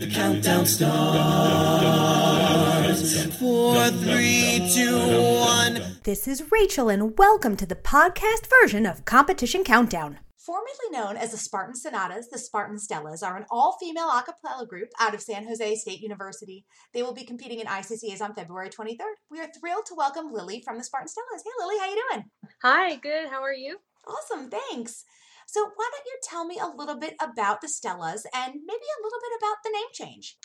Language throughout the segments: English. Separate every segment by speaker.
Speaker 1: The countdown starts. Four, three, two, one.
Speaker 2: This is Rachel, and welcome to the podcast version of Competition Countdown.
Speaker 3: Formerly known as the Spartan Sonatas, the Spartan Stellas are an all female a cappella group out of San Jose State University. They will be competing in ICCAs on February 23rd. We are thrilled to welcome Lily from the Spartan Stellas. Hey, Lily, how you doing?
Speaker 4: Hi, good. How are you?
Speaker 3: Awesome, thanks. So, why don't you tell me a little bit about the Stellas and maybe a little bit about the name change?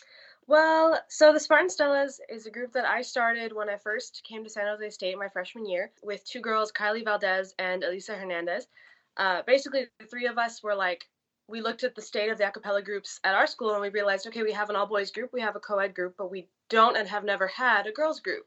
Speaker 4: Well, so the Spartan Stellas is a group that I started when I first came to San Jose State my freshman year with two girls, Kylie Valdez and Elisa Hernandez. Uh, basically, the three of us were like, we looked at the state of the a cappella groups at our school and we realized, okay, we have an all boys group, we have a co ed group, but we don't and have never had a girls group.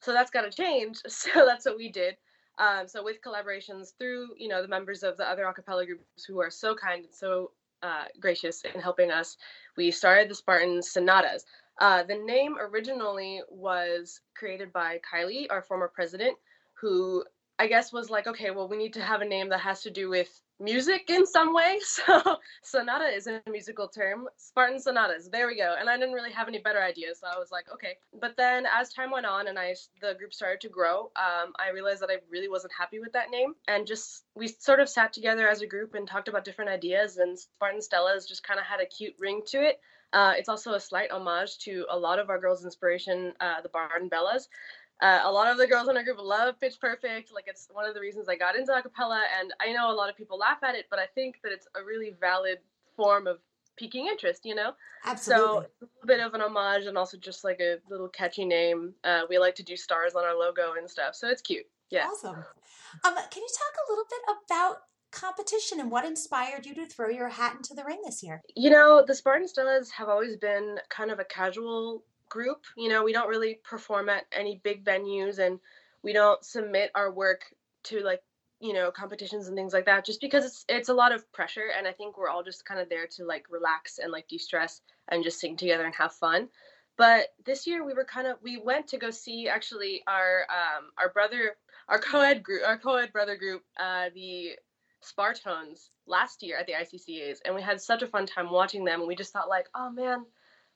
Speaker 4: So that's got to change. So that's what we did. Um, so with collaborations through, you know, the members of the other a cappella groups who are so kind and so uh, gracious in helping us, we started the Spartan Sonatas. Uh, the name originally was created by Kylie, our former president, who I guess was like, okay, well, we need to have a name that has to do with music in some way. So sonata is a musical term. Spartan sonatas. There we go. And I didn't really have any better ideas, so I was like, okay. But then as time went on and I the group started to grow, um, I realized that I really wasn't happy with that name, and just we sort of sat together as a group and talked about different ideas. And Spartan Stellas just kind of had a cute ring to it. Uh, it's also a slight homage to a lot of our girls' inspiration, uh, the Barden Bellas. Uh, a lot of the girls in our group love Pitch Perfect. Like it's one of the reasons I got into acapella, and I know a lot of people laugh at it, but I think that it's a really valid form of piquing interest. You know,
Speaker 3: Absolutely.
Speaker 4: so a little bit of an homage and also just like a little catchy name. Uh, we like to do stars on our logo and stuff, so it's cute. Yeah.
Speaker 3: Awesome. Um, can you talk a little bit about competition and what inspired you to throw your hat into the ring this year?
Speaker 4: You know, the Spartan Stellas have always been kind of a casual group. You know, we don't really perform at any big venues and we don't submit our work to like, you know, competitions and things like that just because it's it's a lot of pressure and I think we're all just kind of there to like relax and like de-stress and just sing together and have fun. But this year we were kind of we went to go see actually our um our brother our co-ed group our co-ed brother group uh the Spartones last year at the ICCAs and we had such a fun time watching them and we just thought like, oh man,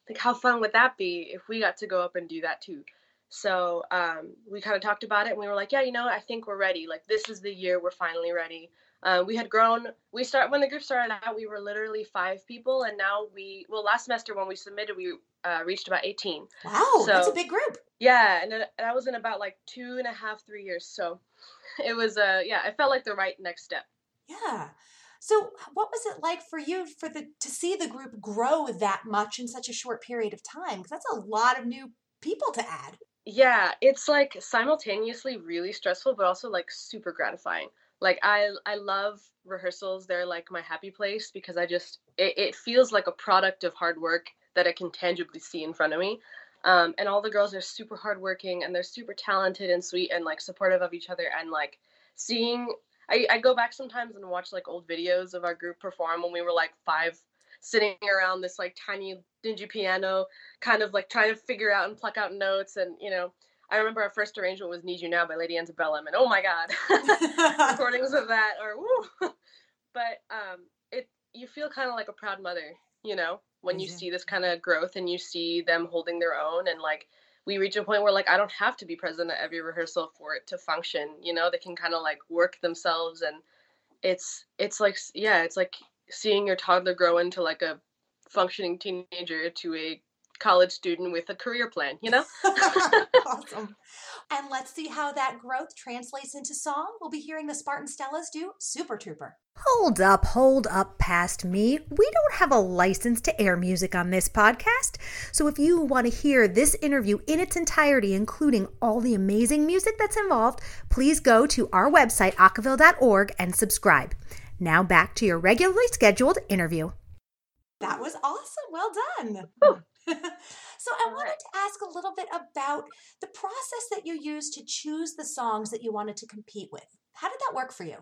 Speaker 4: like how fun would that be if we got to go up and do that too? So um, we kind of talked about it and we were like yeah you know i think we're ready. Like this is the year we're finally ready. Uh, we had grown we start when the group started out we were literally five people and now we well last semester when we submitted we uh, reached about 18
Speaker 3: Wow,
Speaker 4: So-
Speaker 3: that's a big group.
Speaker 4: yeah and that was in about like two and a half three years. So it was uh yeah it felt like the right next step.
Speaker 3: Yeah. So, what was it like for you for the to see the group grow that much in such a short period of time? Because that's a lot of new people to add.
Speaker 4: Yeah, it's like simultaneously really stressful, but also like super gratifying. Like I I love rehearsals. They're like my happy place because I just it, it feels like a product of hard work that I can tangibly see in front of me. Um, and all the girls are super hardworking and they're super talented and sweet and like supportive of each other and like seeing I, I go back sometimes and watch like old videos of our group perform when we were like five sitting around this like tiny dingy piano kind of like trying to figure out and pluck out notes and you know i remember our first arrangement was need you now by lady antebellum and oh my god recordings of that or woo. but um it you feel kind of like a proud mother you know when you
Speaker 3: Mhm.
Speaker 4: see this kind of growth and you see them holding their own and like we reach a point where like i don't have to be present at every rehearsal for it to function you know? They can kind of like work themselves and it's it's like yeah it's like seeing your toddler grow into like a functioning teenager to a college student with a career plan you know
Speaker 3: awesome. And let's see how that growth translates into song. We'll be hearing the Spartan Stellas do Super Trooper.
Speaker 2: Hold up, hold up past me. We don't have a license to air music on this podcast. So if you want to hear this interview in its entirety, including all the amazing music that's involved, please go to our website, acaville.org, and subscribe. Now back to your regularly scheduled interview.
Speaker 3: That was awesome. Well done. so I wanted to ask a little bit about the process that you used to choose the songs that you wanted to compete with. How did that work for you?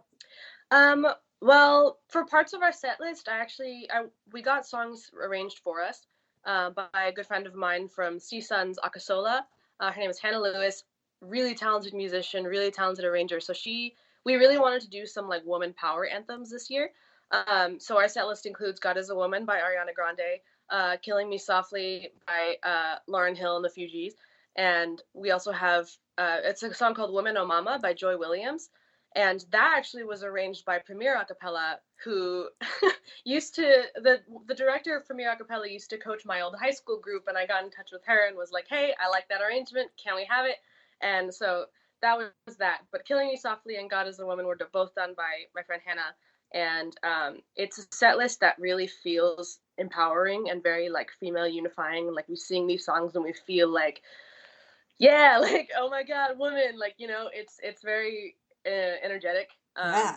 Speaker 4: Um, well, for parts of our set list, I actually I, we got songs arranged for us uh, by a good friend of mine from CSUN's Akasola. Uh, her name is Hannah Lewis. Really talented musician, really talented arranger. So she, we really wanted to do some like woman power anthems this year. Um, so our set list includes "God Is a Woman" by Ariana Grande, uh, "Killing Me Softly" by uh, Lauryn Hill and the Fugees, and we also have uh, it's a song called "Woman O Mama" by Joy Williams, and that actually was arranged by Premier Acapella, who used to the the director of Premier Acapella used to coach my old high school group, and I got in touch with her and was like, "Hey, I like that arrangement. Can we have it?" And so that was that. But "Killing Me Softly" and "God Is a Woman" were both done by my friend Hannah, and um, it's a set list that really feels empowering and very like female unifying. Like we sing these songs and we feel like, yeah, like oh my god, woman, like you know, it's it's very uh, energetic.
Speaker 3: Um, yeah.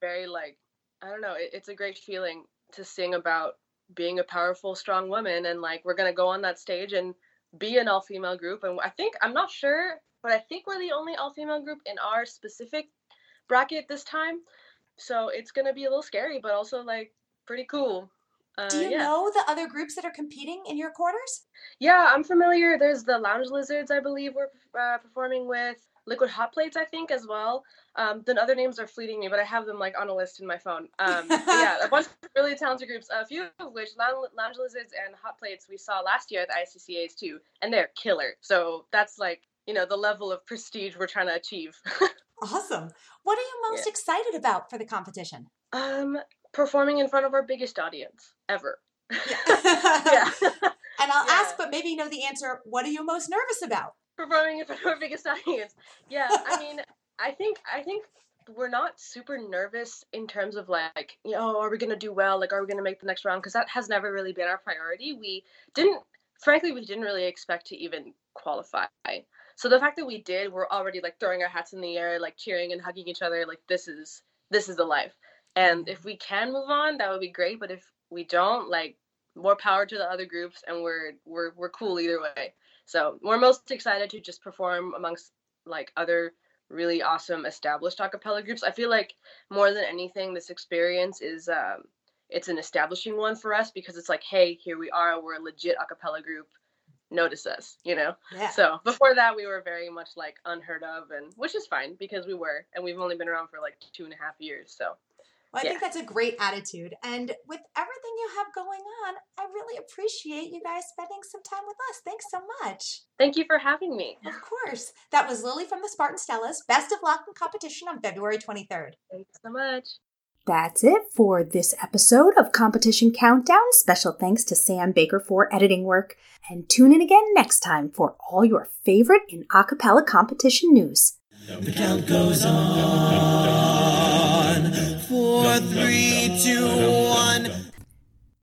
Speaker 4: Very like I don't know. It, it's a great feeling to sing about being a powerful, strong woman, and like we're gonna go on that stage and be an all-female group. And I think I'm not sure, but I think we're the only all-female group in our specific bracket this time. So it's gonna be a little scary, but also like pretty cool.
Speaker 3: Uh, Do you yeah. know the other groups that are competing in your quarters?
Speaker 4: Yeah, I'm familiar. There's the Lounge Lizards, I believe, we're uh, performing with. Liquid Hot Plates, I think, as well. Um, the other names are fleeting me, but I have them like on a list in my phone. Um, yeah, a bunch of really talented groups. A few of which Lounge Lizards and Hot Plates we saw last year at the ICCAs too, and they're killer. So that's like you know the level of prestige we're trying to achieve.
Speaker 3: awesome. What are you most yeah. excited about for the competition?
Speaker 4: Um, performing in front of our biggest audience ever.
Speaker 3: Yeah. yeah. and I'll yeah. ask, but maybe you know the answer. What are you most nervous about?
Speaker 4: performing in front of our biggest audience. Yeah, I mean, I think I think we're not super nervous in terms of like, you know, are we gonna do well? Like, are we gonna make the next round? Because that has never really been our priority. We didn't, frankly, we didn't really expect to even qualify. So the fact that we did, we're already like throwing our hats in the air, like cheering and hugging each other. Like this is this is the life. And if we can move on, that would be great. But if we don't, like more power to the other groups, and we're we're we're cool either way. So we're most excited to just perform amongst like other really awesome established acapella groups. I feel like more than anything, this experience is um, it's an establishing one for us because it's like, hey, here we are, we're a legit acapella group. Notice us, you know.
Speaker 3: Yeah.
Speaker 4: So before that, we were very much like unheard of, and which is fine because we were, and we've only been around for like two and a half years. So
Speaker 3: well, I yeah. think that's a great attitude. And with everything you have going on, I really appreciate you guys spending some time with us. Thanks so much.
Speaker 4: Thank you for having me.
Speaker 3: Of course. That was Lily from the Spartan Stellas. Best of luck in competition on February 23rd.
Speaker 4: Thanks so much.
Speaker 2: That's it for this episode of Competition Countdown. Special thanks to Sam Baker for editing work. And tune in again next time for all your favorite in acapella competition news.
Speaker 1: The count goes on. Four, three, two, one.